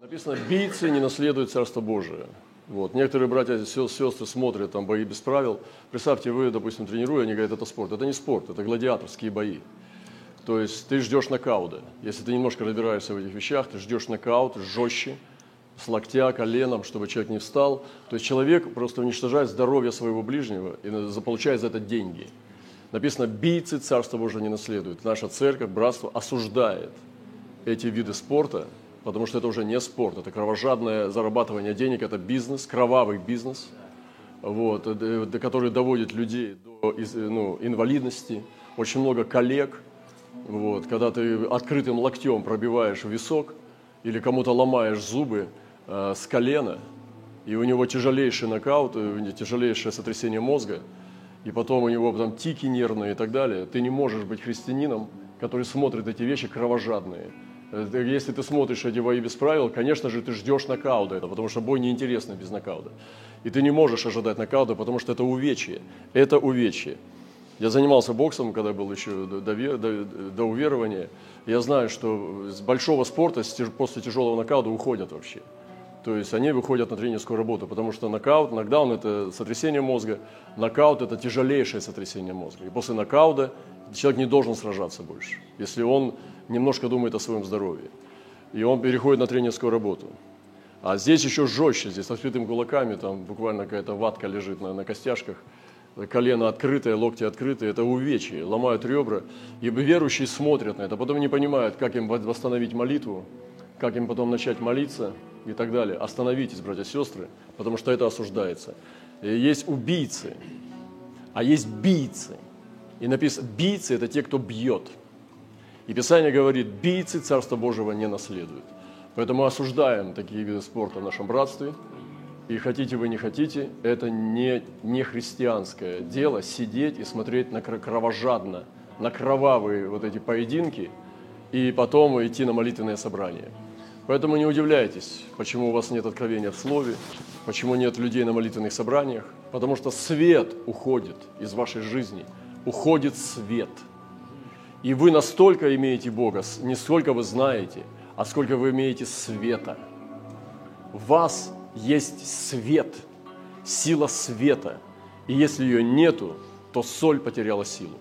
Написано, бийцы не наследуют Царство Божие. Вот. Некоторые братья и сестры смотрят там бои без правил. Представьте, вы, допустим, тренируете, они говорят, это спорт. Это не спорт, это гладиаторские бои. То есть ты ждешь нокауда. Если ты немножко разбираешься в этих вещах, ты ждешь нокаут жестче, с локтя, коленом, чтобы человек не встал. То есть человек просто уничтожает здоровье своего ближнего и получает за это деньги. Написано, бийцы Царство Божие не наследуют. Наша церковь, братство осуждает эти виды спорта, потому что это уже не спорт, это кровожадное зарабатывание денег, это бизнес, кровавый бизнес, вот, э, который доводит людей до ну, инвалидности, очень много коллег, вот, когда ты открытым локтем пробиваешь висок или кому-то ломаешь зубы э, с колена, и у него тяжелейший нокаут, э, тяжелейшее сотрясение мозга, и потом у него там тики нервные и так далее, ты не можешь быть христианином, который смотрит эти вещи кровожадные – Э, если ты смотришь эти бои без правил, конечно же, ты ждешь нокаута, потому что бой неинтересный без нокаута. И ты не можешь ожидать нокаута, потому что это увечье. Это увечье. Я занимался боксом, когда был еще до, до, до уверования. Я знаю, что с большого спорта после тяжелого нокаута уходят вообще. То есть они выходят на тренерскую работу, потому что нокаут, нокдаун – это сотрясение мозга, нокаут – это тяжелейшее сотрясение мозга. И после нокаута человек не должен сражаться больше, если он немножко думает о своем здоровье. И он переходит на тренерскую работу. А здесь еще жестче, здесь с открытыми кулаками, там буквально какая-то ватка лежит на, на костяшках, колено открытое, локти открытые, это увечье, ломают ребра. И верующие смотрят на это, потом не понимают, как им восстановить молитву, как им потом начать молиться и так далее. Остановитесь, братья и сестры, потому что это осуждается. И есть убийцы, а есть бийцы. И написано, бийцы – это те, кто бьет – и Писание говорит, бийцы Царства Божьего не наследуют. Поэтому осуждаем такие виды спорта в нашем братстве. И хотите вы, не хотите, это не, не христианское дело сидеть и смотреть на кровожадно, на кровавые вот эти поединки и потом идти на молитвенное собрание. Поэтому не удивляйтесь, почему у вас нет откровения в Слове, почему нет людей на молитвенных собраниях, потому что свет уходит из вашей жизни, уходит свет – и вы настолько имеете Бога, не сколько вы знаете, а сколько вы имеете света. В вас есть свет, сила света. И если ее нету, то соль потеряла силу.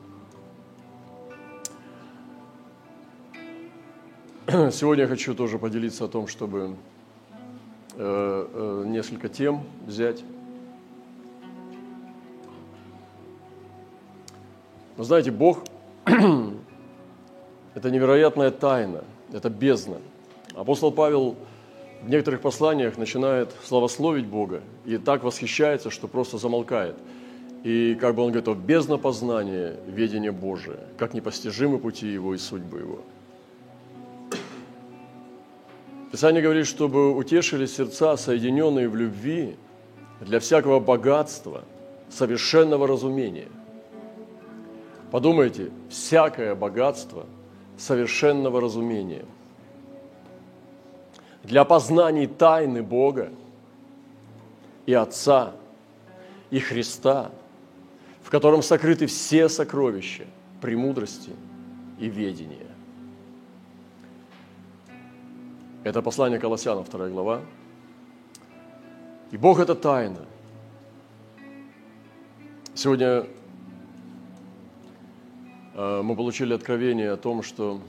Сегодня я хочу тоже поделиться о том, чтобы э, э, несколько тем взять. Вы знаете, Бог Это невероятная тайна, это бездна. Апостол Павел в некоторых посланиях начинает славословить Бога и так восхищается, что просто замолкает. И как бы он говорит, о бездна познания, ведение Божие, как непостижимы пути Его и судьбы Его. Писание говорит, чтобы утешили сердца, соединенные в любви, для всякого богатства, совершенного разумения. Подумайте, всякое богатство – совершенного разумения. Для познаний тайны Бога и Отца, и Христа, в котором сокрыты все сокровища премудрости и ведения. Это послание Колоссянам, 2 глава. И Бог – это тайна. Сегодня мы получили откровение о том, что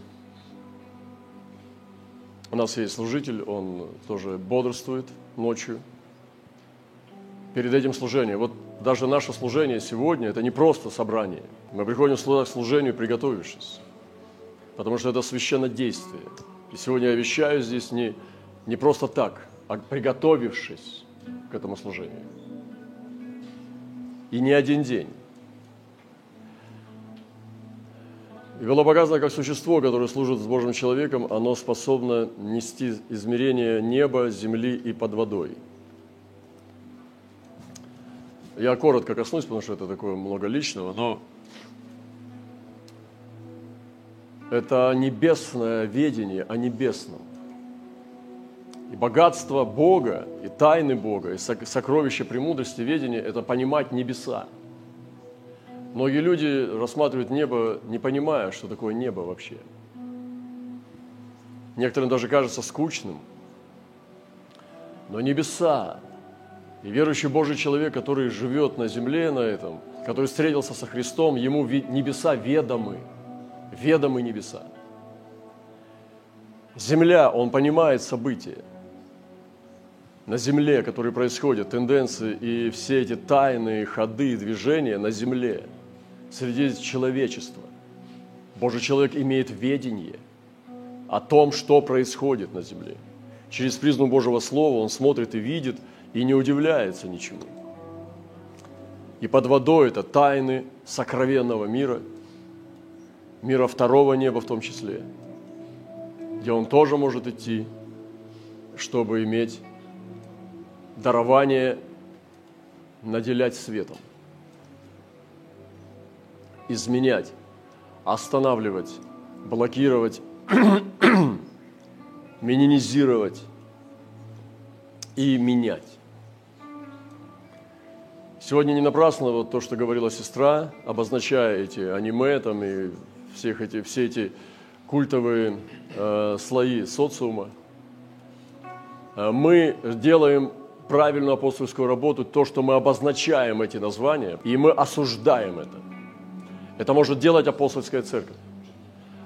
у нас есть служитель, он тоже бодрствует ночью. Перед этим служением. Вот даже наше служение сегодня – это не просто собрание. Мы приходим к служению, приготовившись. Потому что это священное действие. И сегодня я вещаю здесь не, не просто так, а приготовившись к этому служению. И не один день. И было показано, как существо, которое служит с Божьим человеком, оно способно нести измерение неба, земли и под водой. Я коротко коснусь, потому что это такое много личного, но это небесное ведение о небесном. И богатство Бога, и тайны Бога, и сокровище премудрости ведения – это понимать небеса – Многие люди рассматривают небо, не понимая, что такое небо вообще. Некоторым даже кажется скучным. Но небеса и верующий Божий человек, который живет на земле на этом, который встретился со Христом, ему небеса ведомы. Ведомы небеса. Земля, он понимает события. На земле, которые происходят, тенденции и все эти тайные ходы и движения на земле, среди человечества. Божий человек имеет ведение о том, что происходит на земле. Через призму Божьего Слова он смотрит и видит – и не удивляется ничему. И под водой это тайны сокровенного мира, мира второго неба в том числе, где он тоже может идти, чтобы иметь дарование наделять светом, изменять, останавливать, блокировать, минимизировать и менять. Сегодня не напрасно вот то, что говорила сестра, обозначая эти аниме там, и всех эти, все эти культовые э, слои социума. Э, мы делаем правильную апостольскую работу, то, что мы обозначаем эти названия, и мы осуждаем это. Это может делать апостольская церковь.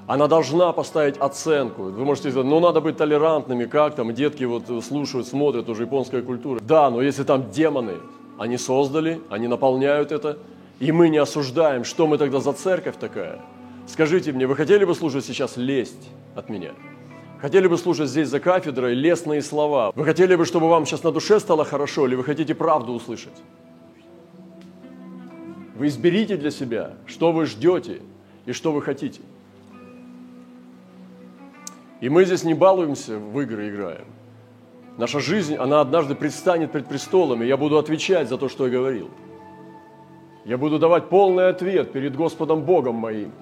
Она должна поставить оценку. Вы можете сказать, ну надо быть толерантными, как там, детки вот слушают, смотрят уже японская культура. Да, но если там демоны, они создали, они наполняют это, и мы не осуждаем, что мы тогда за церковь такая. Скажите мне, вы хотели бы слушать сейчас лесть от меня? Хотели бы слушать здесь за кафедрой лестные слова? Вы хотели бы, чтобы вам сейчас на душе стало хорошо, или вы хотите правду услышать? Вы изберите для себя, что вы ждете и что вы хотите. И мы здесь не балуемся, в игры играем – Наша жизнь, она однажды предстанет пред престолом, и я буду отвечать за то, что я говорил. Я буду давать полный ответ перед Господом Богом моим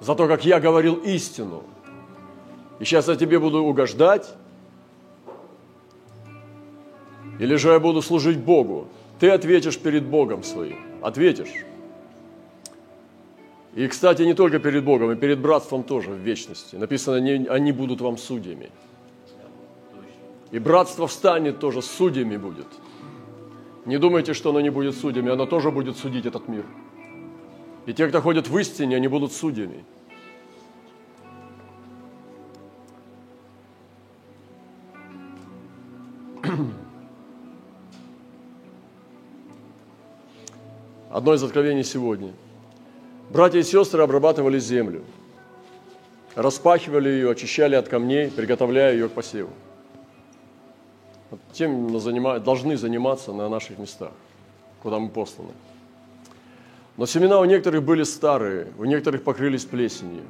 за то, как я говорил истину. И сейчас я тебе буду угождать, или же я буду служить Богу. Ты ответишь перед Богом своим. Ответишь. И, кстати, не только перед Богом, и перед братством тоже в вечности. Написано, они будут вам судьями. И братство встанет тоже, судьями будет. Не думайте, что оно не будет судьями, оно тоже будет судить этот мир. И те, кто ходят в истине, они будут судьями. Одно из откровений сегодня. Братья и сестры обрабатывали землю, распахивали ее, очищали от камней, приготовляя ее к посеву. Вот тем должны заниматься на наших местах, куда мы посланы. Но семена у некоторых были старые, у некоторых покрылись плесенью,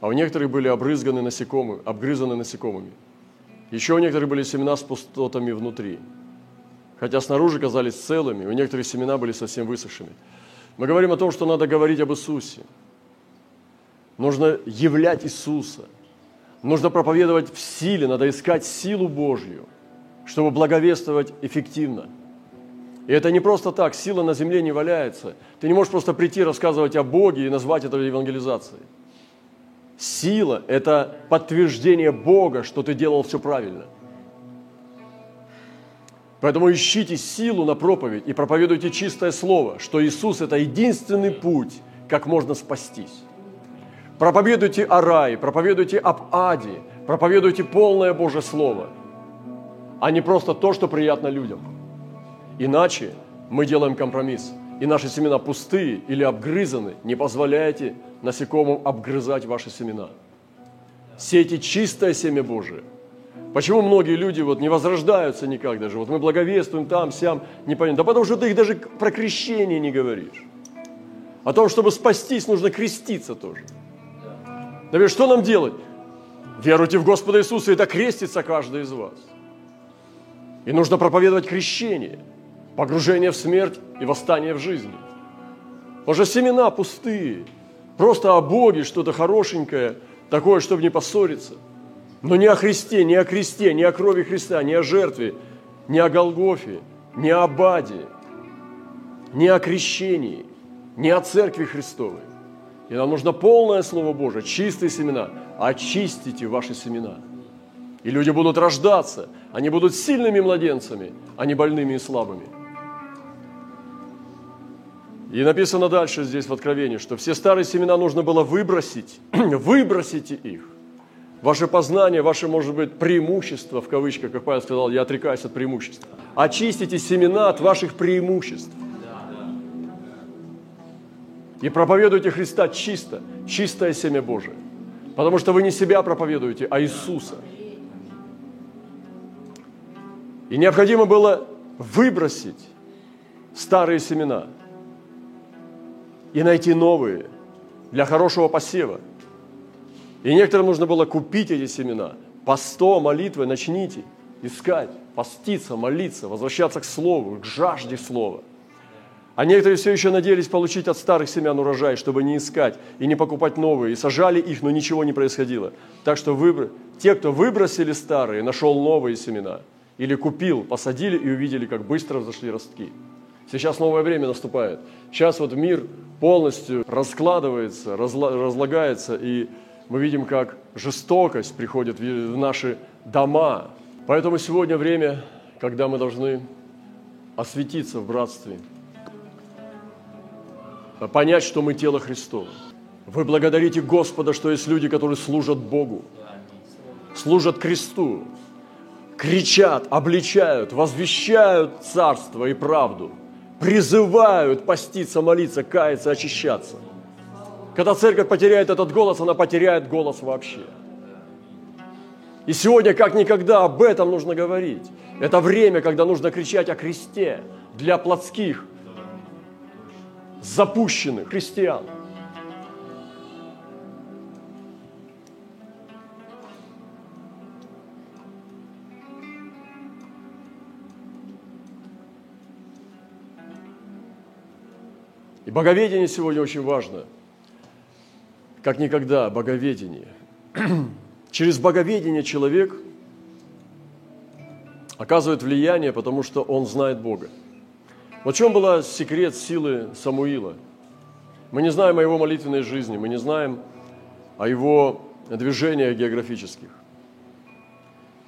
а у некоторых были обрызганы насекомыми, обгрызаны насекомыми. Еще у некоторых были семена с пустотами внутри, хотя снаружи казались целыми, у некоторых семена были совсем высохшими. Мы говорим о том, что надо говорить об Иисусе. Нужно являть Иисуса. Нужно проповедовать в силе, надо искать силу Божью – чтобы благовествовать эффективно. И это не просто так, сила на земле не валяется. Ты не можешь просто прийти рассказывать о Боге и назвать это евангелизацией. Сила – это подтверждение Бога, что ты делал все правильно. Поэтому ищите силу на проповедь и проповедуйте чистое слово, что Иисус – это единственный путь, как можно спастись. Проповедуйте о рае, проповедуйте об аде, проповедуйте полное Божье Слово – а не просто то, что приятно людям. Иначе мы делаем компромисс, и наши семена пустые или обгрызаны. Не позволяйте насекомым обгрызать ваши семена. Сейте чистое семя Божие. Почему многие люди вот не возрождаются никак даже? Вот мы благовествуем там, сям, не понятно. Да потому что ты их даже про крещение не говоришь. О том, чтобы спастись, нужно креститься тоже. Да что нам делать? Веруйте в Господа Иисуса, и это крестится каждый из вас. И нужно проповедовать крещение, погружение в смерть и восстание в жизни. Уже семена пустые, просто о Боге что-то хорошенькое, такое, чтобы не поссориться. Но не о Христе, не о кресте, не о крови Христа, не о жертве, не о Голгофе, не о Баде, не о крещении, не о Церкви Христовой. И нам нужно полное Слово Божие, чистые семена. Очистите ваши семена – И люди будут рождаться. Они будут сильными младенцами, а не больными и слабыми. И написано дальше здесь в Откровении, что все старые семена нужно было выбросить. Выбросите их. Ваше познание, ваше, может быть, преимущество, в кавычках, как Павел сказал, я отрекаюсь от преимущества. Очистите семена от ваших преимуществ. И проповедуйте Христа чисто, чистое семя Божие. Потому что вы не себя проповедуете, а Иисуса. И необходимо было выбросить старые семена и найти новые для хорошего посева. И некоторым нужно было купить эти семена. По сто молитвы начните искать, поститься, молиться, возвращаться к Слову, к жажде Слова. А некоторые все еще надеялись получить от старых семян урожай, чтобы не искать и не покупать новые. И сажали их, но ничего не происходило. Так что выбр... те, кто выбросили старые, нашел новые семена. Или купил, посадили и увидели, как быстро взошли ростки. Сейчас новое время наступает. Сейчас вот мир полностью раскладывается, разла... разлагается, и мы видим, как жестокость приходит в наши дома. Поэтому сегодня время, когда мы должны осветиться в братстве, понять, что мы тело Христово. Вы благодарите Господа, что есть люди, которые служат Богу, служат кресту, кричат, обличают, возвещают царство и правду, призывают поститься, молиться, каяться, очищаться. Когда церковь потеряет этот голос, она потеряет голос вообще. И сегодня, как никогда, об этом нужно говорить. Это время, когда нужно кричать о кресте для плотских, запущенных христиан. И боговедение сегодня очень важно. Как никогда, боговедение. Через боговедение человек оказывает влияние, потому что он знает Бога. Вот в чем был секрет силы Самуила? Мы не знаем о его молитвенной жизни, мы не знаем о его движениях географических.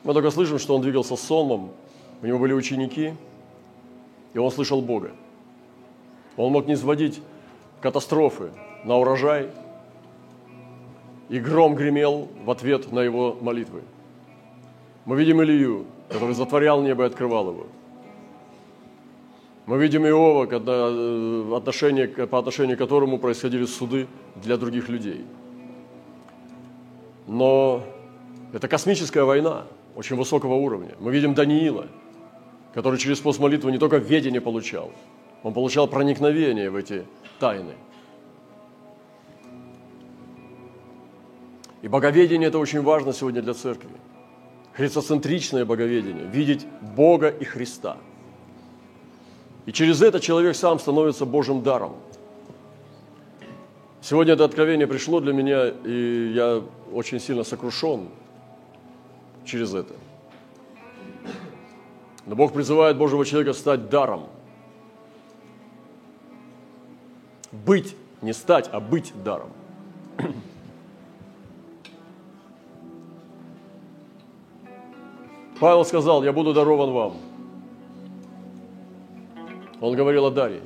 Мы только слышим, что он двигался с сонмом, у него были ученики, и он слышал Бога. Он мог не сводить катастрофы на урожай, и гром гремел в ответ на его молитвы. Мы видим Илью, который затворял небо и открывал его – мы видим Иова, когда, э, отношение, по отношению к которому происходили суды для других людей. Но это космическая война очень высокого уровня. Мы видим Даниила, который через пост молитвы не только ведение получал, он получал проникновение в эти тайны. И боговедение – это очень важно сегодня для церкви. Христоцентричное боговедение – видеть Бога и Христа – и через это человек сам становится Божьим даром. Сегодня это откровение пришло для меня, и я очень сильно сокрушен через это. Но Бог призывает Божьего человека стать даром. Быть, не стать, а быть даром. Павел сказал, я буду дарован вам – он говорил о даре.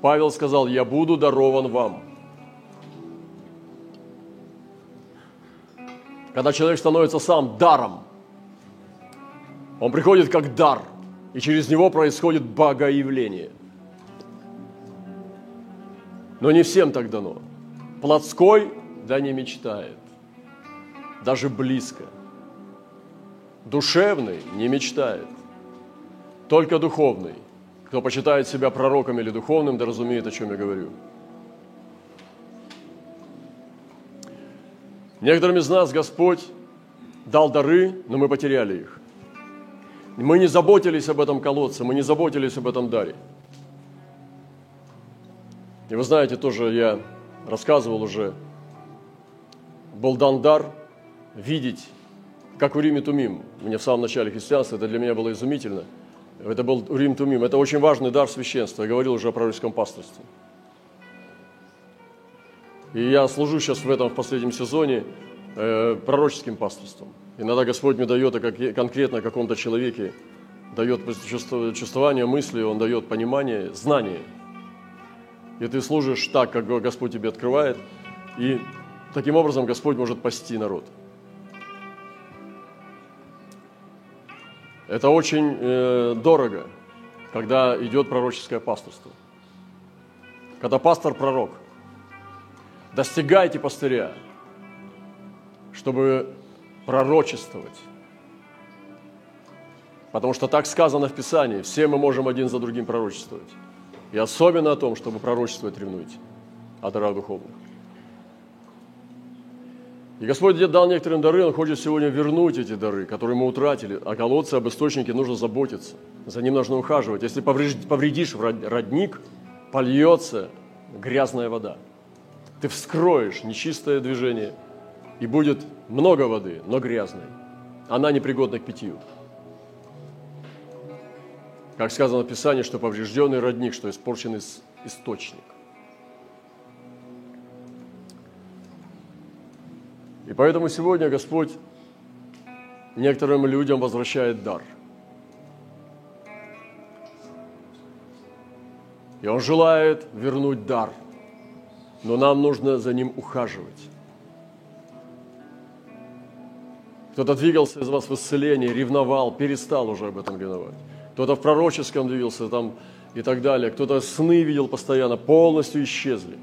Павел сказал, я буду дарован вам. Когда человек становится сам даром, он приходит как дар, и через него происходит богоявление. Но не всем так дано. Плотской да не мечтает, даже близко. Душевный не мечтает, только духовный – кто почитает себя пророком или духовным, да разумеет, о чем я говорю. Некоторым из нас Господь дал дары, но мы потеряли их. Мы не заботились об этом колодце, мы не заботились об этом даре. И вы знаете, тоже я рассказывал уже, был дан дар видеть, как у Риме Тумим. Мне в самом начале христианства это для меня было изумительно – это был Урим Тумим. Это очень важный дар священства. Я говорил уже о пророческом пасторстве. И я служу сейчас в этом в последнем сезоне э, пророческим пасторством. Иногда Господь мне дает как, конкретно о каком-то человеке, дает чувствование мысли, Он дает понимание, знание. И ты служишь так, как Господь тебе открывает, и таким образом Господь может пасти народ. Это очень э, дорого, когда идет пророческое пасторство. Когда пастор пророк. Достигайте пастыря, чтобы пророчествовать. Потому что так сказано в Писании, все мы можем один за другим пророчествовать. И особенно о том, чтобы пророчествовать ревнуйте о дарах духовных. И Господь дал некоторым дары, Он хочет сегодня вернуть эти дары, которые мы утратили. О колодце, об источнике нужно заботиться. За ним нужно ухаживать. Если повредишь родник, польется грязная вода. Ты вскроешь нечистое движение, и будет много воды, но грязной. Она непригодна к питью. Как сказано в Писании, что поврежденный родник, что испорченный источник. И поэтому сегодня Господь некоторым людям возвращает дар. И Он желает вернуть дар, но нам нужно за ним ухаживать. Кто-то двигался из вас в исцелении, ревновал, перестал уже об этом ревновать кто-то в пророческом двигался там и так далее, кто-то сны видел постоянно, полностью исчезли.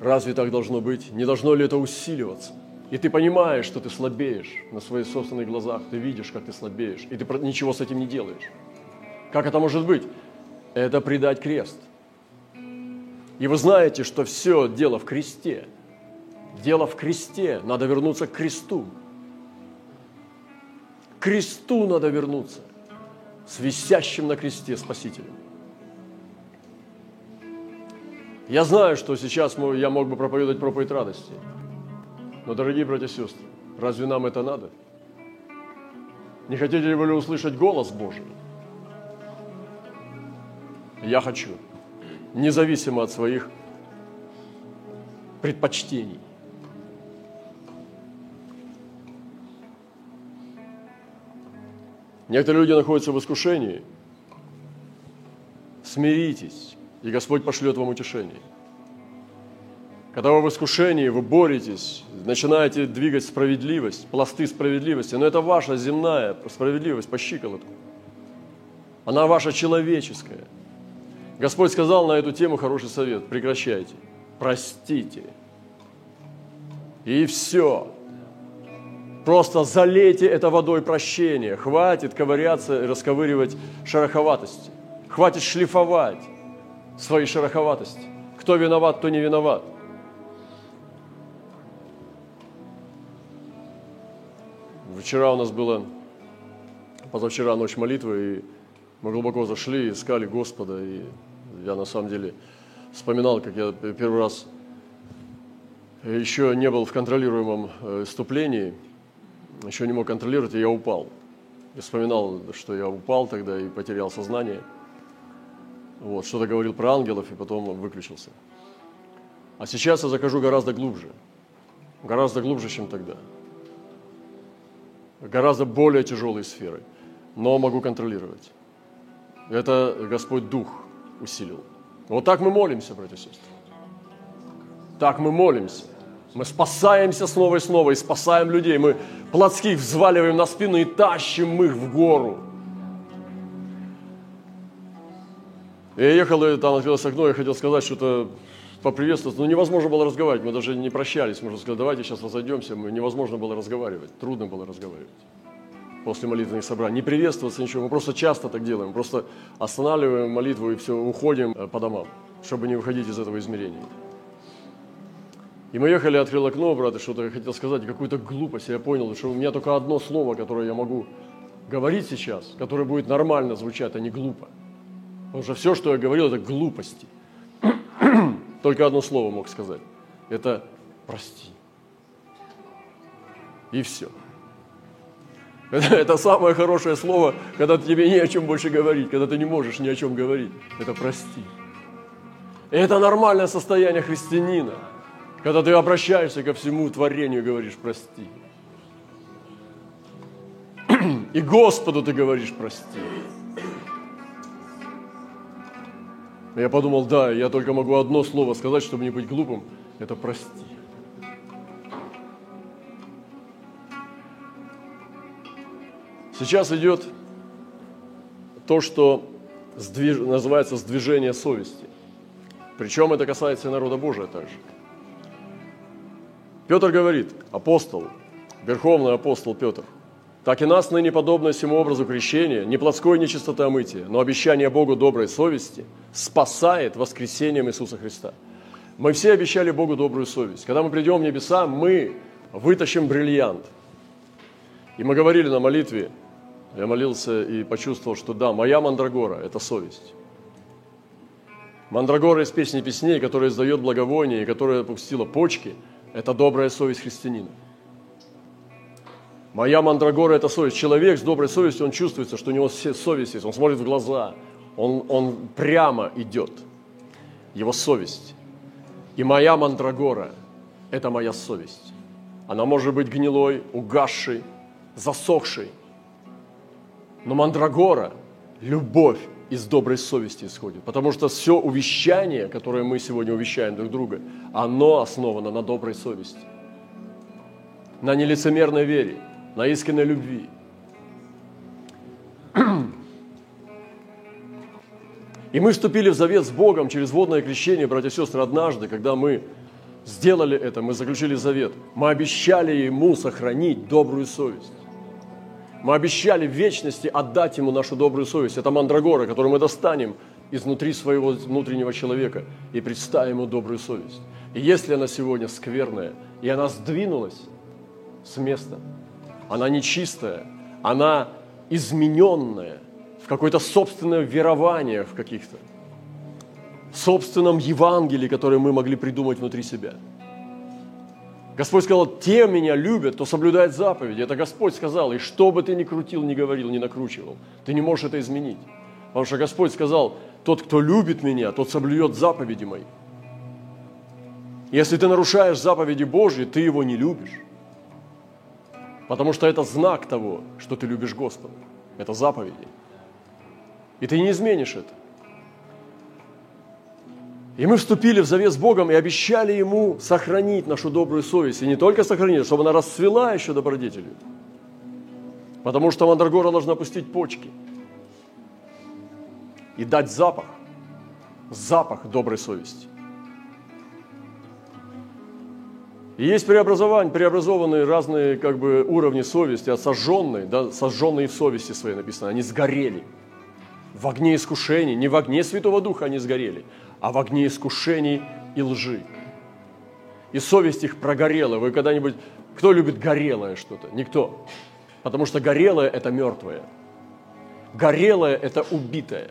Разве так должно быть? Не должно ли это усиливаться? И ты понимаешь, что ты слабеешь на своих собственных глазах, ты видишь, как ты слабеешь, и ты ничего с этим не делаешь. Как это может быть? Это предать крест. И вы знаете, что все дело в кресте. Дело в кресте. Надо вернуться к кресту. К кресту надо вернуться с висящим на кресте Спасителем. Я знаю, что сейчас я мог бы проповедовать проповедь радости. Но, дорогие братья и сестры, разве нам это надо? Не хотите ли вы услышать голос Божий? Я хочу, независимо от своих предпочтений. Некоторые люди находятся в искушении. Смиритесь, и Господь пошлет вам утешение. Когда вы в искушении, вы боретесь, начинаете двигать справедливость, пласты справедливости, но это ваша земная справедливость по щиколотку. Она ваша человеческая. Господь сказал на эту тему хороший совет. Прекращайте, простите. И все. Просто залейте это водой прощения. Хватит ковыряться и расковыривать шероховатости. Хватит шлифовать свои шероховатости. Кто виноват, кто не виноват. Вчера у нас было, позавчера ночь молитвы, и мы глубоко зашли, искали Господа, и я на самом деле вспоминал, как я первый раз еще не был в контролируемом э, вступлении – еще не мог контролировать, и я упал. Я вспоминал, что я упал тогда и потерял сознание. Вот, что-то говорил про ангелов, и потом выключился. А сейчас я захожу гораздо глубже. Гораздо глубже, чем тогда. Гораздо более тяжелые сферы. Но могу контролировать. Это Господь Дух усилил. Вот так мы молимся, братья и сестры. Так мы молимся. Мы спасаемся снова и снова и спасаем людей. Мы плотских взваливаем на спину и тащим их в гору. Я ехал, и там открылось окно, я хотел сказать что-то поприветствовать, но невозможно было разговаривать, мы даже не прощались, можно сказать, давайте сейчас разойдемся, мы, невозможно было разговаривать, трудно было разговаривать после молитвенных собраний. Не приветствоваться, ничего, мы просто часто так делаем, просто останавливаем молитву и все, уходим э, по домам, чтобы не выходить из этого измерения. И мы ехали, открыл окно, брат, и что-то я хотел сказать, какую-то глупость. Я понял, что у меня только одно слово, которое я могу говорить сейчас, которое будет нормально звучать, а не глупо. Потому что все, что я говорил, это глупости. Только одно слово мог сказать. Это прости. И все. Это, это самое хорошее слово, когда тебе не о чем больше говорить, когда ты не можешь ни о чем говорить. Это прости. И это нормальное состояние христианина. Когда ты обращаешься ко всему творению и говоришь «прости». И Господу ты говоришь «прости». Я подумал, да, я только могу одно слово сказать, чтобы не быть глупым, это «прости». Сейчас идет то, что сдвиж... называется сдвижение совести. Причем это касается и народа Божия также. Петр говорит, апостол, верховный апостол Петр, так и нас ныне подобно всему образу крещения, не плотской нечистоты омытия, но обещание Богу доброй совести спасает воскресением Иисуса Христа. Мы все обещали Богу добрую совесть. Когда мы придем в небеса, мы вытащим бриллиант. И мы говорили на молитве, я молился и почувствовал, что да, моя мандрагора – это совесть. Мандрагора из песни песней, которая издает благовоние которая опустила почки – это добрая совесть христианина. Моя мандрагора – это совесть. Человек с доброй совестью, он чувствуется, что у него совесть есть. Он смотрит в глаза, он, он прямо идет. Его совесть. И моя мандрагора – это моя совесть. Она может быть гнилой, угасшей, засохшей. Но мандрагора – любовь из доброй совести исходит. Потому что все увещание, которое мы сегодня увещаем друг друга, оно основано на доброй совести, на нелицемерной вере, на искренней любви. И мы вступили в завет с Богом через водное крещение, братья и сестры, однажды, когда мы сделали это, мы заключили завет, мы обещали Ему сохранить добрую совесть. Мы обещали в вечности отдать Ему нашу добрую совесть. Это мандрагора, которую мы достанем изнутри своего внутреннего человека и представим Ему добрую совесть. И если она сегодня скверная, и она сдвинулась с места, она нечистая, она измененная в какое-то собственное верование в каких-то, в собственном Евангелии, которое мы могли придумать внутри себя – Господь сказал, те меня любят, кто соблюдает заповеди. Это Господь сказал. И что бы ты ни крутил, ни говорил, ни накручивал, ты не можешь это изменить. Потому что Господь сказал, тот, кто любит меня, тот соблюдет заповеди мои. Если ты нарушаешь заповеди Божьи, ты его не любишь. Потому что это знак того, что ты любишь Господа. Это заповеди. И ты не изменишь это. И мы вступили в завет с Богом и обещали Ему сохранить нашу добрую совесть. И не только сохранить, чтобы она расцвела еще добродетелью. Потому что мандрагора должна пустить почки и дать запах, запах доброй совести. И есть преобразование, преобразованные разные как бы, уровни совести, от сожженной, да, сожженные в совести своей написано, они сгорели в огне искушений, не в огне Святого Духа они сгорели, а в огне искушений и лжи. И совесть их прогорела. Вы когда-нибудь... Кто любит горелое что-то? Никто. Потому что горелое – это мертвое. Горелое – это убитое.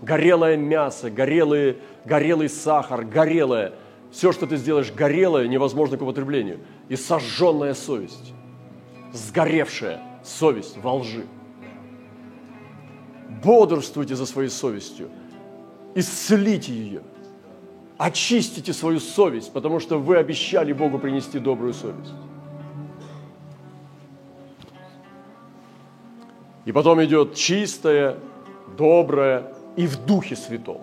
Горелое мясо, горелый, горелый сахар, горелое. Все, что ты сделаешь горелое, невозможно к употреблению. И сожженная совесть, сгоревшая совесть во лжи. Бодрствуйте за своей совестью – исцелите ее, очистите свою совесть, потому что вы обещали Богу принести добрую совесть. И потом идет чистая, добрая и в Духе Святом.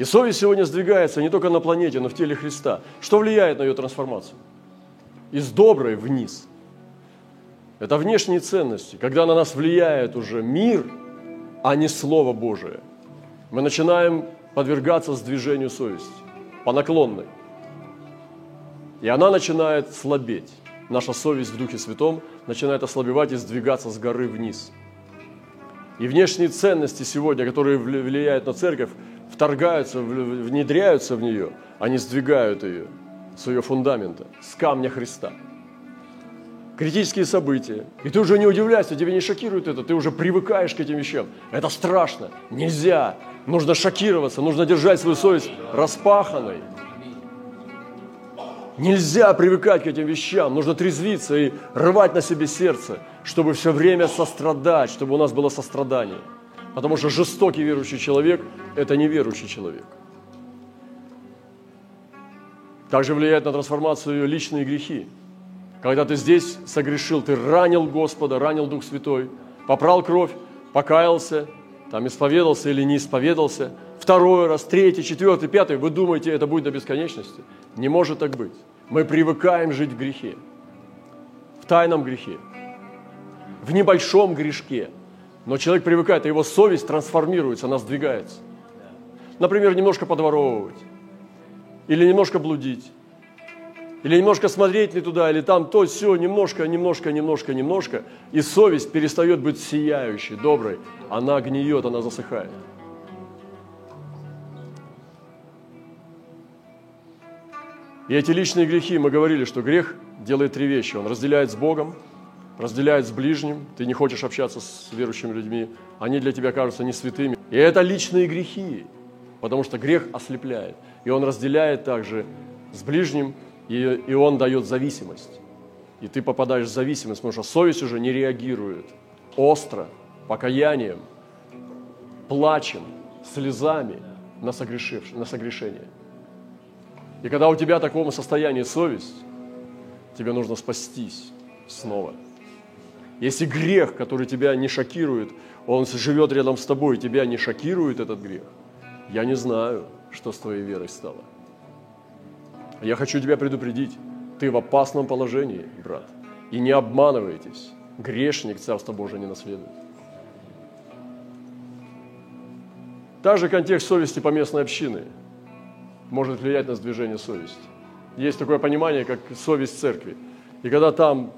И совесть сегодня сдвигается не только на планете, но в теле Христа. Что влияет на ее трансформацию? Из доброй вниз. Это внешние ценности. Когда на нас влияет уже мир, а не Слово Божие – мы начинаем подвергаться сдвижению совести, по наклонной. И она начинает слабеть. Наша совесть в Духе Святом начинает ослабевать и сдвигаться с горы вниз. И внешние ценности сегодня, которые влияют на церковь, вторгаются, внедряются в нее, они сдвигают ее с ее фундамента, с камня Христа – критические события, и ты уже не удивляешься, тебя не шокирует это, ты уже привыкаешь к этим вещам. Это страшно, нельзя, нужно шокироваться, нужно держать свою совесть распаханной. Нельзя привыкать к этим вещам, нужно трезвиться и рвать на себе сердце, чтобы все время сострадать, чтобы у нас было сострадание. Потому что жестокий верующий человек – это неверующий человек. Также влияет на трансформацию личные грехи. Когда ты здесь согрешил, ты ранил Господа, ранил Дух Святой, попрал кровь, покаялся, там исповедался или не исповедался, второй раз, третий, четвертый, пятый, вы думаете, это будет до бесконечности? Не может так быть. Мы привыкаем жить в грехе, в тайном грехе, в небольшом грешке. Но человек привыкает, и его совесть трансформируется, она сдвигается. Например, немножко подворовывать, или немножко блудить, или немножко смотреть не туда, или там то, все, немножко, немножко, немножко, немножко, и совесть перестает быть сияющей, доброй. Она гниет, она засыхает. И эти личные грехи, мы говорили, что грех делает три вещи. Он разделяет с Богом, разделяет с ближним, ты не хочешь общаться с верующими людьми, они для тебя кажутся не святыми. И это личные грехи, потому что грех ослепляет. И он разделяет также с ближним, и, и он дает зависимость. И ты попадаешь в зависимость, потому что совесть уже не реагирует остро, покаянием, плачем, слезами на, согрешив, на согрешение. И когда у тебя в таком состоянии совесть, тебе нужно спастись снова. Если грех, который тебя не шокирует, он живет рядом с тобой, тебя не шокирует этот грех, я не знаю, что с твоей верой стало. Я хочу тебя предупредить. Ты в опасном положении, брат. И не обманывайтесь. Грешник Царство Божие не наследует. Также контекст совести по местной общины может влиять на сдвижение совести. Есть такое понимание, как совесть церкви. И когда там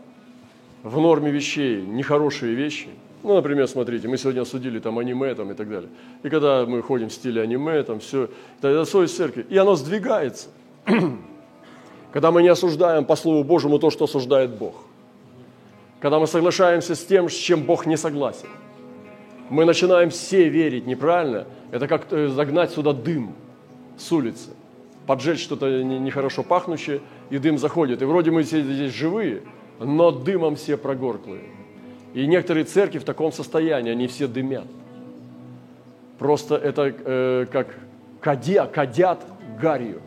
в норме вещей нехорошие вещи, ну, например, смотрите, мы сегодня осудили там аниме там, и так далее. И когда мы ходим в стиле аниме, там все, это совесть церкви. И оно сдвигается. Когда мы не осуждаем по Слову Божьему то, что осуждает Бог. Когда мы соглашаемся с тем, с чем Бог не согласен. Мы начинаем все верить неправильно. Это как э, загнать сюда дым с улицы. Поджечь что-то нехорошо пахнущее, и дым заходит. И вроде мы все здесь живые, но дымом все прогорклые. И некоторые церкви в таком состоянии, они все дымят. Просто это э, как кадя, кадят гарью.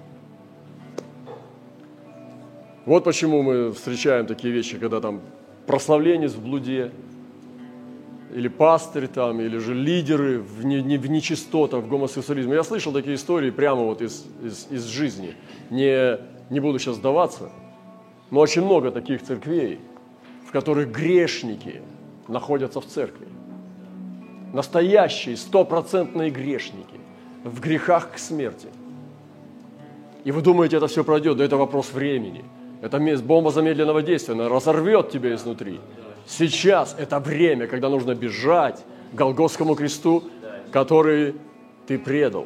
Вот почему мы встречаем такие вещи, когда там прославленец в блуде, или пастырь там, или же лидеры в, не, не, в нечистотах, в гомосексуализме. Я слышал такие истории прямо вот из, из, из жизни. Не, не буду сейчас сдаваться, но очень много таких церквей, в которых грешники находятся в церкви. Настоящие, стопроцентные грешники в грехах к смерти. И вы думаете, это все пройдет, да это вопрос времени – это бомба замедленного действия, она разорвет тебя изнутри. Сейчас это время, когда нужно бежать к Голгофскому кресту, который ты предал.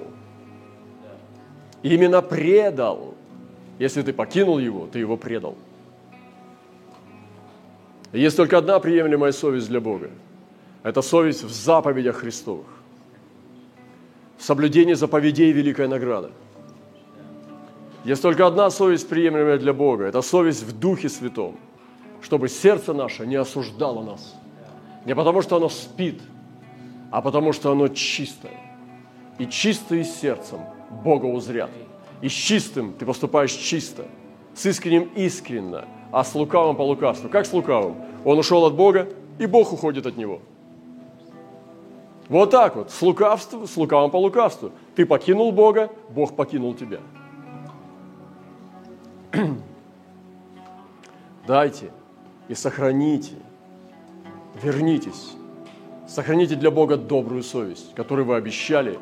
Именно предал. Если ты покинул его, ты его предал. Есть только одна приемлемая совесть для Бога. Это совесть в заповедях Христовых. В соблюдении заповедей великая награда – есть только одна совесть, приемлемая для Бога. Это совесть в Духе Святом, чтобы сердце наше не осуждало нас. Не потому, что оно спит, а потому, что оно чистое. И чистое сердцем Бога узрят. И с чистым ты поступаешь чисто, с искренним искренно, а с лукавым по лукавству. Как с лукавым? Он ушел от Бога, и Бог уходит от него. Вот так вот, с лукавством, с лукавым по лукавству. Ты покинул Бога, Бог покинул тебя. Дайте и сохраните, вернитесь, сохраните для Бога добрую совесть, которую вы обещали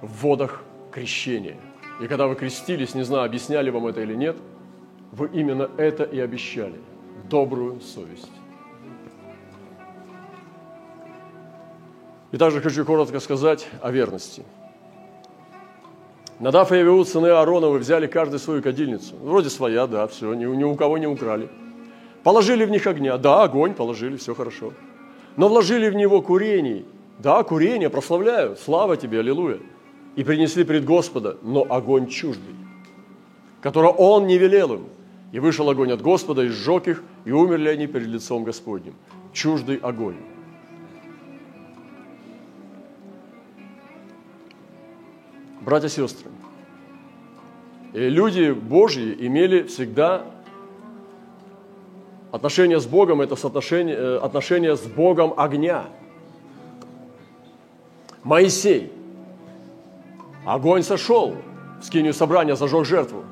в водах крещения. И когда вы крестились, не знаю, объясняли вам это или нет, вы именно это и обещали – добрую совесть. И также хочу коротко сказать о верности – Надав и Авиуд, сыны Аароновы, взяли каждый свою кадильницу. Вроде своя, да, все, ни, ни у кого не украли. Положили в них огня, да, огонь положили, все хорошо. Но вложили в него курений, да, курение, прославляю, слава тебе, аллилуйя. И принесли пред Господа, но огонь чуждый, которого он не велел им. И вышел огонь от Господа, и сжег их, и умерли они перед лицом Господним. Чуждый огонь. Братья и сестры, И люди Божьи имели всегда отношения с Богом, это соотношение, э, отношения с Богом огня. Моисей. Огонь сошел в скинию собрания, зажег жертву.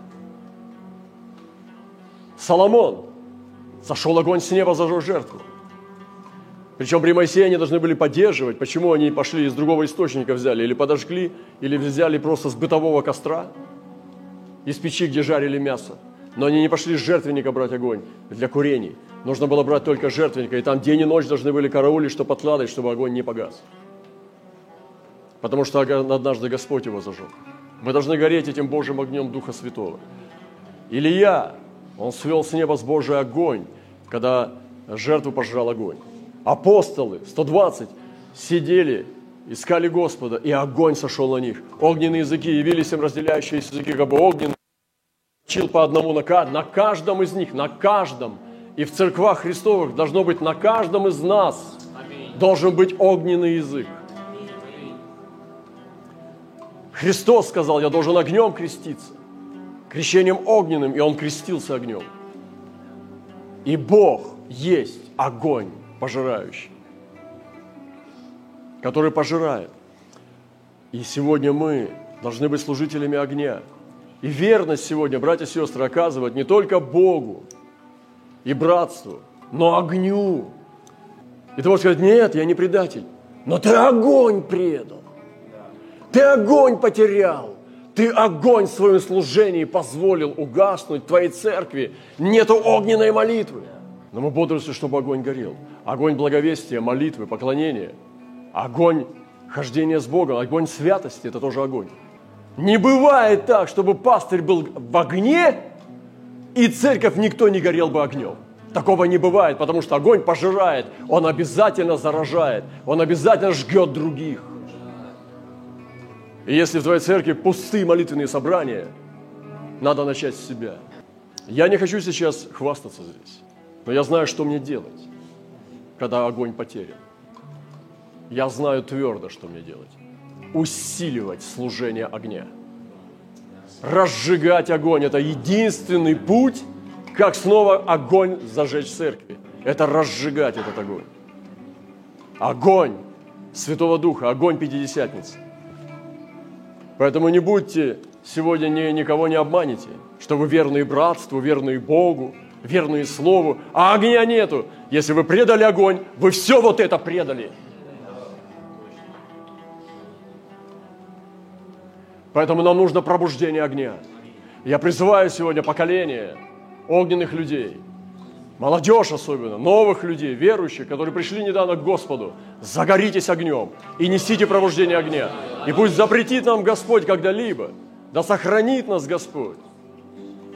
Соломон. Сошел огонь с неба, зажег жертву. Причем при Моисее они должны были поддерживать. Почему они пошли из другого источника взяли? Или подожгли, или взяли просто с бытового костра, из печи, где жарили мясо. Но они не пошли с жертвенника брать огонь для курений. Нужно было брать только жертвенника. И там день и ночь должны были караулить, чтобы откладывать, чтобы огонь не погас. Потому что однажды Господь его зажег. Мы должны гореть этим Божьим огнем Духа Святого. Илья, он свел с неба с Божий огонь, когда жертву пожрал огонь апостолы, 120, сидели, искали Господа, и огонь сошел на них. Огненные языки явились им разделяющие языки, как бы огненные. Учил по одному на, на каждом из них, на каждом. И в церквах Христовых должно быть на каждом из нас должен быть огненный язык. Христос сказал, я должен огнем креститься, крещением огненным, и Он крестился огнем. И Бог есть огонь пожирающий, который пожирает. И сегодня мы должны быть служителями огня. И верность сегодня, братья и сестры, оказывать не только Богу и братству, но огню. И ты можешь сказать, нет, я не предатель. Но ты огонь предал. Ты огонь потерял. Ты огонь в своем служении позволил угаснуть твоей церкви. Нету огненной молитвы. Но мы бодрствуем, чтобы огонь горел. Огонь благовестия, молитвы, поклонения. Огонь хождения с Богом, огонь святости – это тоже огонь. Не бывает так, чтобы пастырь был в огне, и церковь никто не горел бы огнем. Такого не бывает, потому что огонь пожирает, он обязательно заражает, он обязательно жгет других. И если в твоей церкви пустые молитвенные собрания, надо начать с себя. Я не хочу сейчас хвастаться здесь. Но я знаю, что мне делать, когда огонь потерян. Я знаю твердо, что мне делать. Усиливать служение огня. Разжигать огонь – это единственный путь, как снова огонь зажечь в церкви. Это разжигать этот огонь. Огонь Святого Духа, огонь Пятидесятницы. Поэтому не будьте сегодня ни, никого не обманете, что вы верные братству, верные Богу, верные Слову, а огня нету. Если вы предали огонь, вы все вот это предали. Поэтому нам нужно пробуждение огня. Я призываю сегодня поколение огненных людей, молодежь особенно, новых людей, верующих, которые пришли недавно к Господу. Загоритесь огнем и несите пробуждение огня. И пусть запретит нам Господь когда-либо, да сохранит нас Господь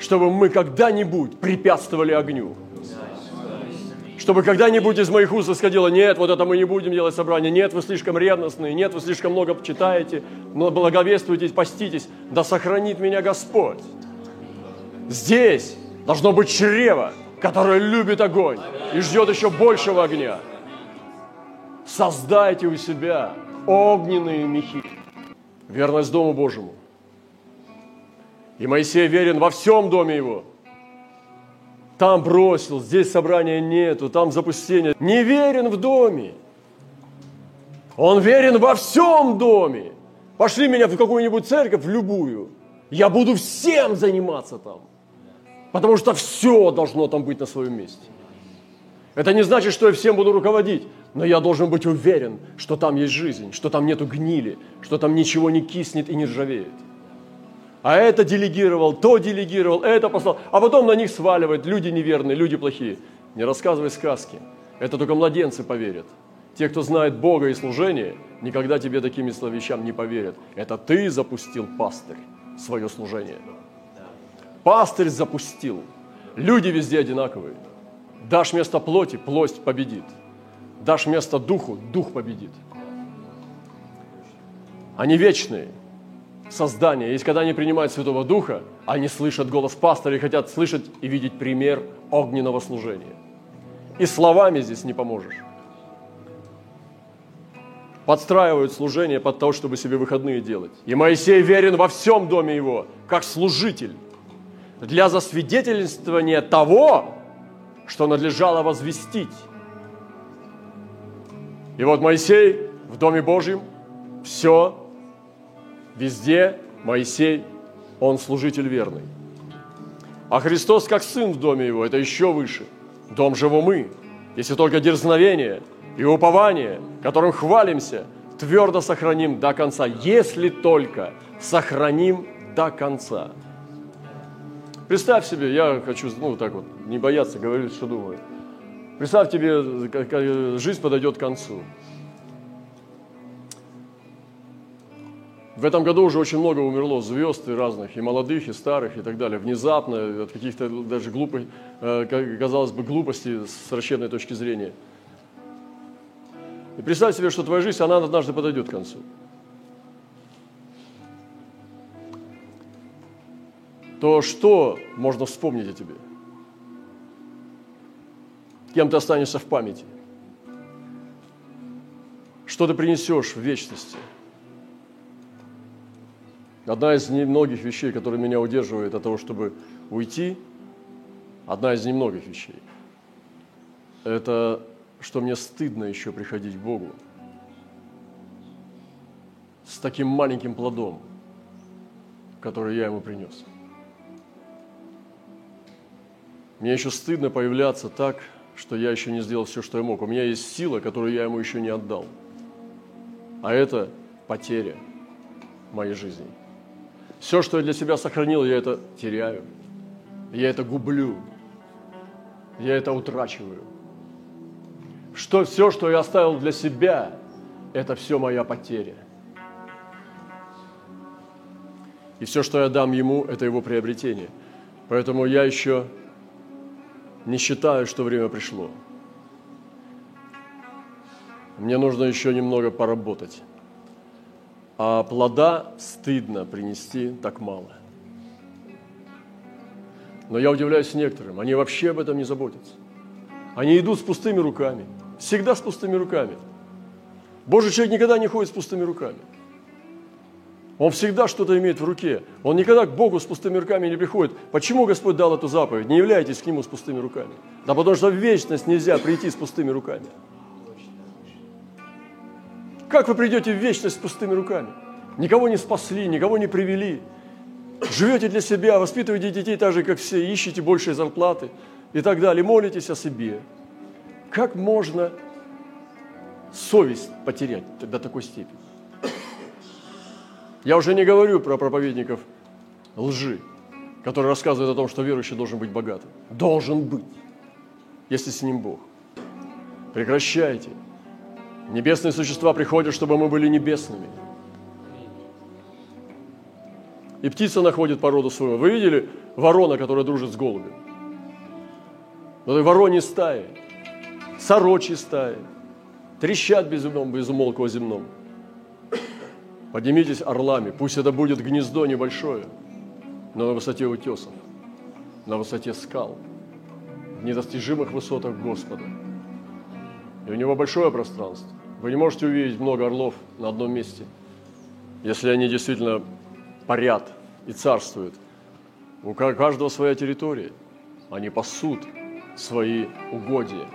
чтобы мы когда-нибудь препятствовали огню. Чтобы когда-нибудь из моих уст исходило, нет, вот это мы не будем делать собрание, нет, вы слишком ревностные, нет, вы слишком много читаете, благовествуете, поститесь. Да сохранит меня Господь. Здесь должно быть чрево, которое любит огонь и ждет еще большего огня. Создайте у себя огненные мехи. Верность Дому Божьему. И Моисей верен во всем доме его. Там бросил, здесь собрания нету, там запустение. Не верен в доме. Он верен во всем доме. Пошли меня в какую-нибудь церковь, в любую. Я буду всем заниматься там. Потому что все должно там быть на своем месте. Это не значит, что я всем буду руководить, но я должен быть уверен, что там есть жизнь, что там нету гнили, что там ничего не киснет и не ржавеет а это делегировал, то делегировал, это послал, а потом на них сваливает, люди неверные, люди плохие. Не рассказывай сказки, это только младенцы поверят. Те, кто знает Бога и служение, никогда тебе такими словещам не поверят. Это ты запустил, пастырь, свое служение. Пастырь запустил. Люди везде одинаковые. Дашь место плоти, плоть победит. Дашь место духу, дух победит. Они вечные – создания. Есть когда они принимают Святого Духа, они слышат голос пастора и хотят слышать и видеть пример огненного служения. И словами здесь не поможешь. подстраивают служение под то, чтобы себе выходные делать. И Моисей верен во всем доме его, как служитель, для засвидетельствования того, что надлежало возвестить. И вот Моисей в Доме Божьем, все, везде Моисей, он служитель верный. А Христос как сын в доме его, это еще выше. Дом живо мы, если только дерзновение и упование, которым хвалимся, твердо сохраним до конца, если только сохраним до конца. Представь себе, я хочу, ну, так вот, не бояться говорить, что думаю. Представь тебе, жизнь подойдет к концу. В этом году уже очень много умерло звезд и разных, и молодых, и старых, и так далее. Внезапно, от каких-то даже глупых, э, казалось бы, глупостей с врачебной точки зрения. И представь себе, что твоя жизнь, она однажды подойдет к концу. То что можно вспомнить о тебе? Кем ты останешься в памяти? Что ты принесешь в вечности – Одна из немногих вещей, которые меня удерживает от того, чтобы уйти, одна из немногих вещей, это что мне стыдно еще приходить к Богу с таким маленьким плодом, который я ему принес. Мне еще стыдно появляться так, что я еще не сделал все, что я мог. У меня есть сила, которую я ему еще не отдал. А это потеря моей жизни. Все, что я для себя сохранил, я это теряю. Я это гублю. Я это утрачиваю. Что все, что я оставил для себя, это все моя потеря. И все, что я дам ему, это его приобретение. Поэтому я еще не считаю, что время пришло. Мне нужно еще немного поработать а плода стыдно принести так мало. Но я удивляюсь некоторым, они вообще об этом не заботятся. Они идут с пустыми руками, всегда с пустыми руками. Божий человек никогда не ходит с пустыми руками. Он всегда что-то имеет в руке. Он никогда к Богу с пустыми руками не приходит. Почему Господь дал эту заповедь? Не являйтесь к Нему с пустыми руками. Да потому что в вечность нельзя прийти с пустыми руками. Как вы придете в вечность с пустыми руками? Никого не спасли, никого не привели. Живете для себя, воспитываете детей так же, как все, ищете большие зарплаты и так далее, молитесь о себе. Как можно совесть потерять до такой степени? Я уже не говорю про проповедников лжи, которые рассказывают о том, что верующий должен быть богатым. Должен быть, если с ним Бог. Прекращайте. Небесные существа приходят, чтобы мы были небесными. И птица находит породу свою. Вы видели ворона, которая дружит с голубем? Вот и вороньи стаи, сорочьи стаи, трещат безумом, безумолку о земном. Поднимитесь орлами, пусть это будет гнездо небольшое, но на высоте утесов, на высоте скал, в недостижимых высотах Господа. И у него большое пространство. Вы не можете увидеть много орлов на одном месте, если они действительно парят и царствуют. У каждого своя территория. Они пасут свои угодья.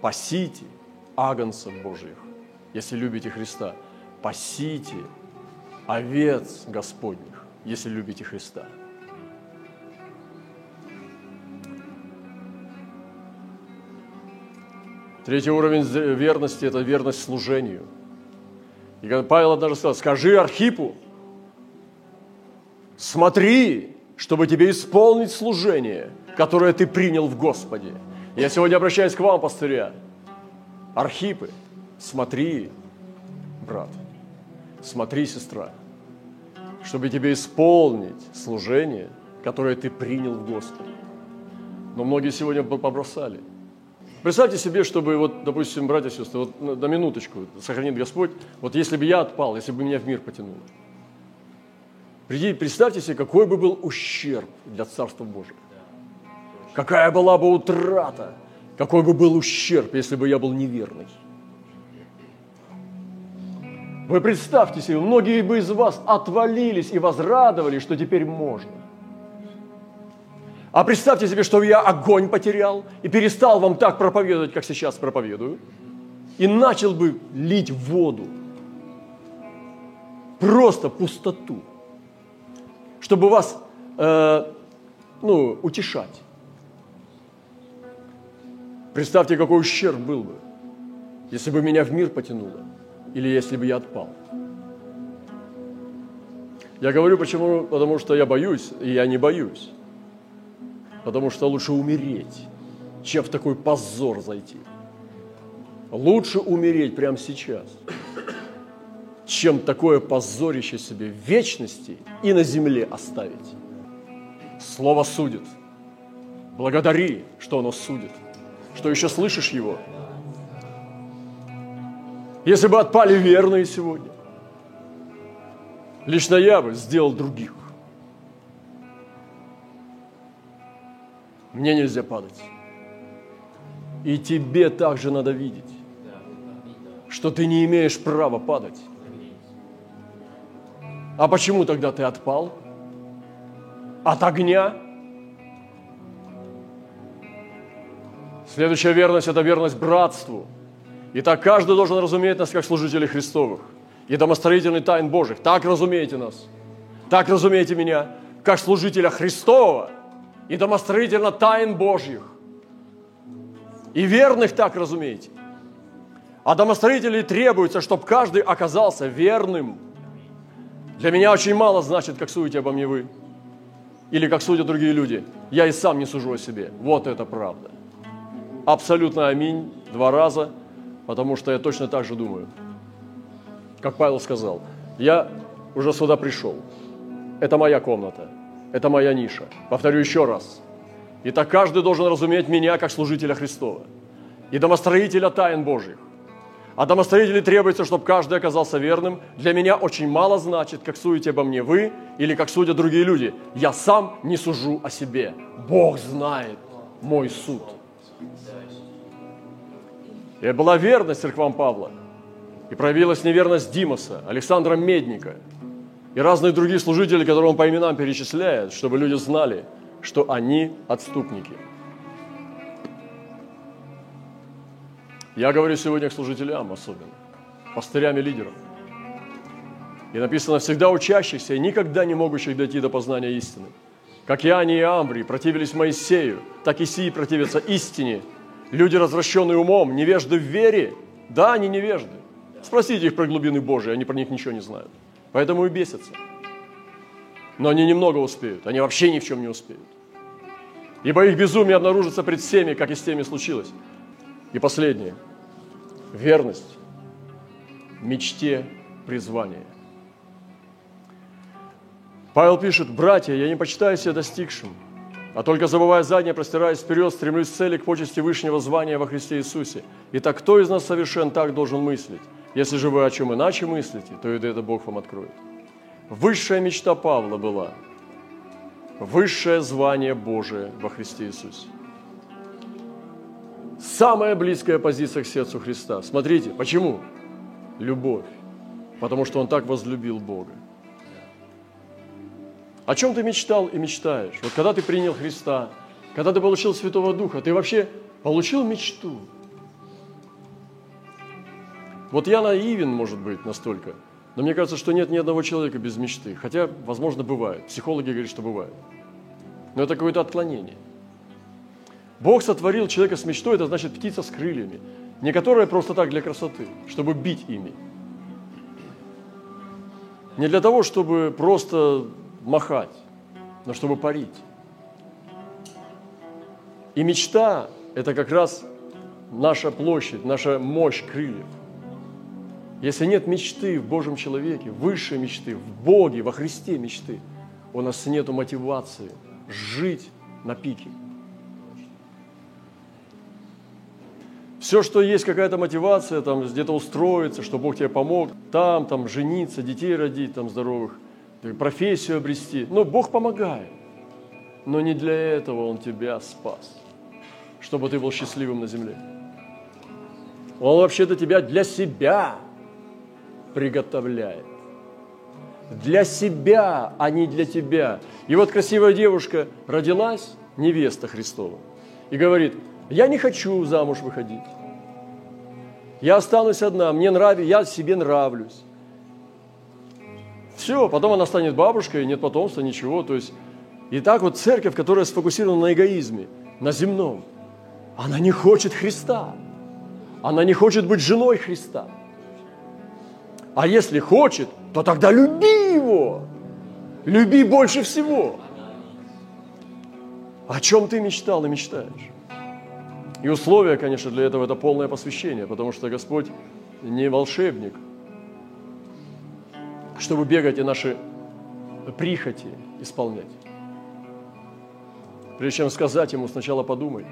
Пасите агнцев Божьих, если любите Христа. Пасите овец Господних, если любите Христа. Третий уровень верности – это верность служению. И Павел однажды сказал, скажи Архипу, смотри, чтобы тебе исполнить служение, которое ты принял в Господе. Я сегодня обращаюсь к вам, пастыря. Архипы, смотри, брат, смотри, сестра, чтобы тебе исполнить служение, которое ты принял в Господе. Но многие сегодня побросали – Представьте себе, чтобы, вот, допустим, братья и сестры, вот на, на минуточку, сохранит Господь, вот если бы я отпал, если бы меня в мир потянуло. Представьте себе, какой бы был ущерб для Царства Божьего. Какая была бы утрата, какой бы был ущерб, если бы я был неверный. Вы представьте себе, многие бы из вас отвалились и возрадовали, что теперь можно. А представьте себе, что я огонь потерял и перестал вам так проповедовать, как сейчас проповедую, и начал бы лить воду, просто пустоту, чтобы вас э, ну, утешать. Представьте, какой ущерб был бы, если бы меня в мир потянуло, или если бы я отпал. Я говорю почему? Потому что я боюсь, и я не боюсь потому что лучше умереть, чем в такой позор зайти. Лучше умереть прямо сейчас, чем такое позорище себе в вечности и на земле оставить. Слово судит. Благодари, что оно судит, что еще слышишь его. Если бы отпали верные сегодня, лично я бы сделал других. Мне нельзя падать. И тебе также надо видеть, что ты не имеешь права падать. А почему тогда ты отпал? От огня? Следующая верность – это верность братству. И так каждый должен разуметь нас как служителей Христовых и домостроительный тайн Божьих. Так разумеете нас. Так разумеете меня, как служителя Христового – и домостроительно тайн Божьих. И верных так, разумеете. А домостроителей требуется, чтобы каждый оказался верным. Для меня очень мало значит, как судите обо мне вы. Или как судят другие люди. Я и сам не сужу о себе. Вот это правда. Абсолютно аминь. Два раза. Потому что я точно так же думаю. Как Павел сказал. Я уже сюда пришел. Это моя комната. Это моя ниша. Повторю еще раз. И так каждый должен разуметь меня как служителя Христова и домостроителя тайн Божьих. А домостроителей требуется, чтобы каждый оказался верным. Для меня очень мало значит, как судите обо мне вы или как судят другие люди. Я сам не сужу о себе. Бог знает мой суд. И была верность церквам Павла. И проявилась неверность Димоса, Александра Медника – и разные другие служители, которые он по именам перечисляет, чтобы люди знали, что они отступники. Я говорю сегодня к служителям особенно, пастырям и лидерам. И написано, всегда учащихся и никогда не могущих дойти до познания истины. Как Иоанне и Амбрий противились Моисею, так и сии противятся истине. Люди, развращенные умом, невежды в вере. Да, они невежды. Спросите их про глубины Божии, они про них ничего не знают. Поэтому и бесятся. Но они немного успеют, они вообще ни в чем не успеют. Ибо их безумие обнаружится пред всеми, как и с теми случилось. И последнее. Верность мечте призвания. Павел пишет, «Братья, я не почитаю себя достигшим, а только забывая заднее, простираясь вперед, стремлюсь к цели к почести Вышнего звания во Христе Иисусе. Итак, кто из нас совершен, так должен мыслить. Если же вы о чем иначе мыслите, то и это Бог вам откроет. Высшая мечта Павла была высшее звание Божие во Христе Иисусе. Самая близкая позиция к сердцу Христа. Смотрите, почему? Любовь. Потому что Он так возлюбил Бога. О чем ты мечтал и мечтаешь? Вот когда ты принял Христа, когда ты получил Святого Духа, ты вообще получил мечту – вот я наивен, может быть, настолько, но мне кажется, что нет ни одного человека без мечты. Хотя, возможно, бывает. Психологи говорят, что бывает. Но это какое-то отклонение. Бог сотворил человека с мечтой, это значит птица с крыльями. Не которая просто так для красоты, чтобы бить ими. Не для того, чтобы просто махать, но чтобы парить. И мечта – это как раз наша площадь, наша мощь крыльев – если нет мечты в Божьем человеке, высшей мечты, в Боге, во Христе мечты, у нас нет мотивации жить на пике. Все, что есть какая-то мотивация, там где-то устроиться, что Бог тебе помог, там, там жениться, детей родить, там здоровых, профессию обрести. Но Бог помогает. Но не для этого Он тебя спас, чтобы ты был счастливым на земле. Он вообще-то тебя для себя приготовляет. Для себя, а не для тебя. И вот красивая девушка родилась, невеста Христова, и говорит, я не хочу замуж выходить. Я останусь одна, мне нравится, я себе нравлюсь. Все, потом она станет бабушкой, нет потомства, ничего. То есть, и так вот церковь, которая сфокусирована на эгоизме, на земном, она не хочет Христа. Она не хочет быть женой Христа. А если хочет, то тогда люби его. Люби больше всего. О чем ты мечтал и мечтаешь? И условия, конечно, для этого – это полное посвящение, потому что Господь не волшебник, чтобы бегать и наши прихоти исполнять. Прежде чем сказать ему, сначала подумай.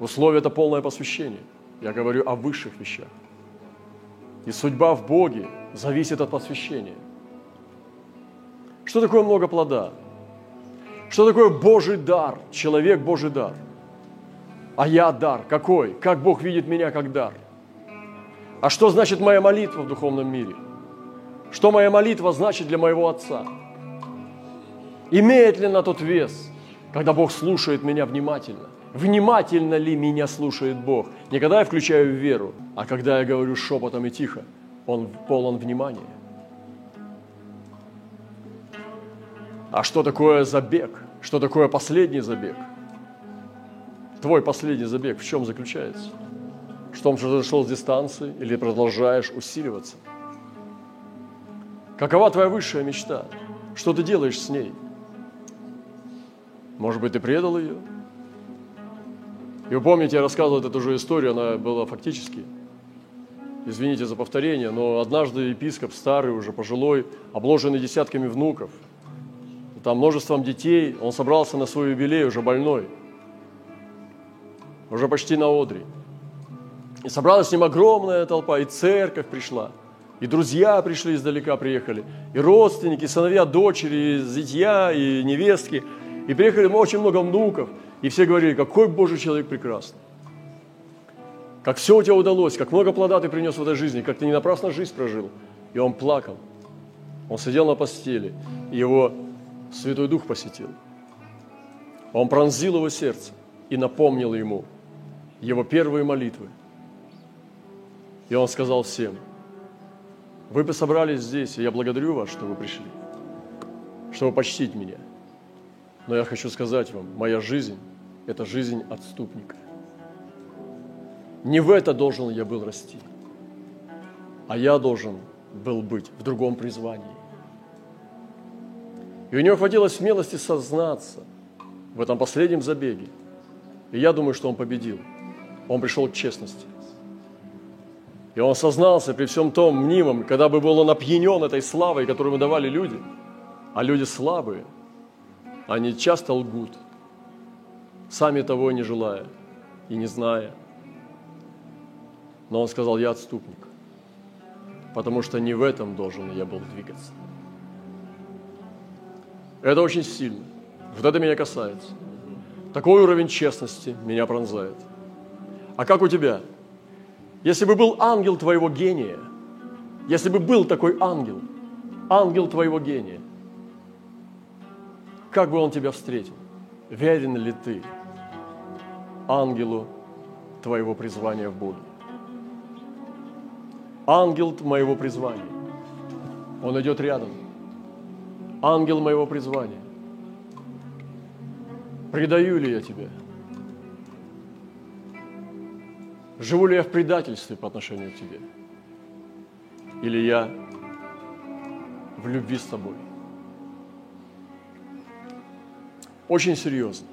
Условие – это полное посвящение. Я говорю о высших вещах. И судьба в Боге зависит от посвящения. Что такое много плода? Что такое Божий дар? Человек – Божий дар – а я дар. Какой? Как Бог видит меня как дар? А что значит моя молитва в духовном мире? Что моя молитва значит для моего Отца? Имеет ли на тот вес, когда Бог слушает меня внимательно? Внимательно ли меня слушает Бог? Не когда я включаю веру, а когда я говорю шепотом и тихо. Он полон внимания. А что такое забег? Что такое последний забег? Твой последний забег в чем заключается? В том, что зашел с дистанции или продолжаешь усиливаться? Какова твоя высшая мечта? Что ты делаешь с ней? Может быть, ты предал ее? И вы помните, я рассказывал эту же историю, она была фактически, извините за повторение, но однажды епископ, старый уже, пожилой, обложенный десятками внуков, там множеством детей, он собрался на свой юбилей, уже больной – уже почти на Одре. И собралась с ним огромная толпа, и церковь пришла, и друзья пришли издалека, приехали, и родственники, и сыновья, дочери, и зятья, и невестки. И приехали очень много внуков, и все говорили, какой Божий человек прекрасный. Как все у тебя удалось, как много плода ты принес в этой жизни, как ты не напрасно жизнь прожил. И он плакал. Он сидел на постели, и его Святой Дух посетил. Он пронзил его сердце и напомнил ему – его первые молитвы. И он сказал всем, вы собрались здесь, и я благодарю вас, что вы пришли, чтобы почтить меня. Но я хочу сказать вам, моя жизнь – это жизнь отступника. Не в это должен я был расти, а я должен был быть в другом призвании. И у него хватило смелости сознаться в этом последнем забеге. И я думаю, что он победил – он пришел к честности. И он осознался при всем том мнимом, когда бы был он опьянен этой славой, которую мы давали люди, а люди слабые, они часто лгут, сами того не желая и не зная. Но он сказал, я отступник, потому что не в этом должен я был двигаться. Это очень сильно. Вот это меня касается. Такой уровень честности меня пронзает. А как у тебя? Если бы был ангел твоего гения, если бы был такой ангел, ангел твоего гения, как бы он тебя встретил? Верен ли ты ангелу твоего призвания в Боге? Ангел моего призвания. Он идет рядом. Ангел моего призвания. Предаю ли я тебя? Живу ли я в предательстве по отношению к тебе? Или я в любви с тобой? Очень серьезно.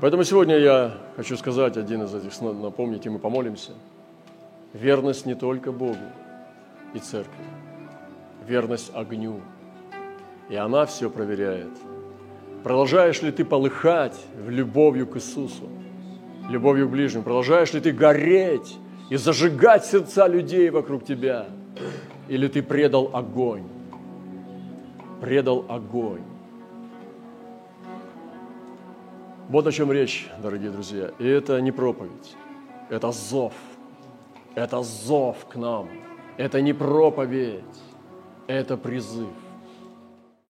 Поэтому сегодня я хочу сказать один из этих, напомнить, и мы помолимся. Верность не только Богу и церкви, верность огню. И она все проверяет. Продолжаешь ли ты полыхать в любовью к Иисусу? Любовью к ближнему? Продолжаешь ли ты гореть и зажигать сердца людей вокруг тебя? Или ты предал огонь? Предал огонь. Вот о чем речь, дорогие друзья. И это не проповедь, это зов. Это зов к нам. Это не проповедь, это призыв.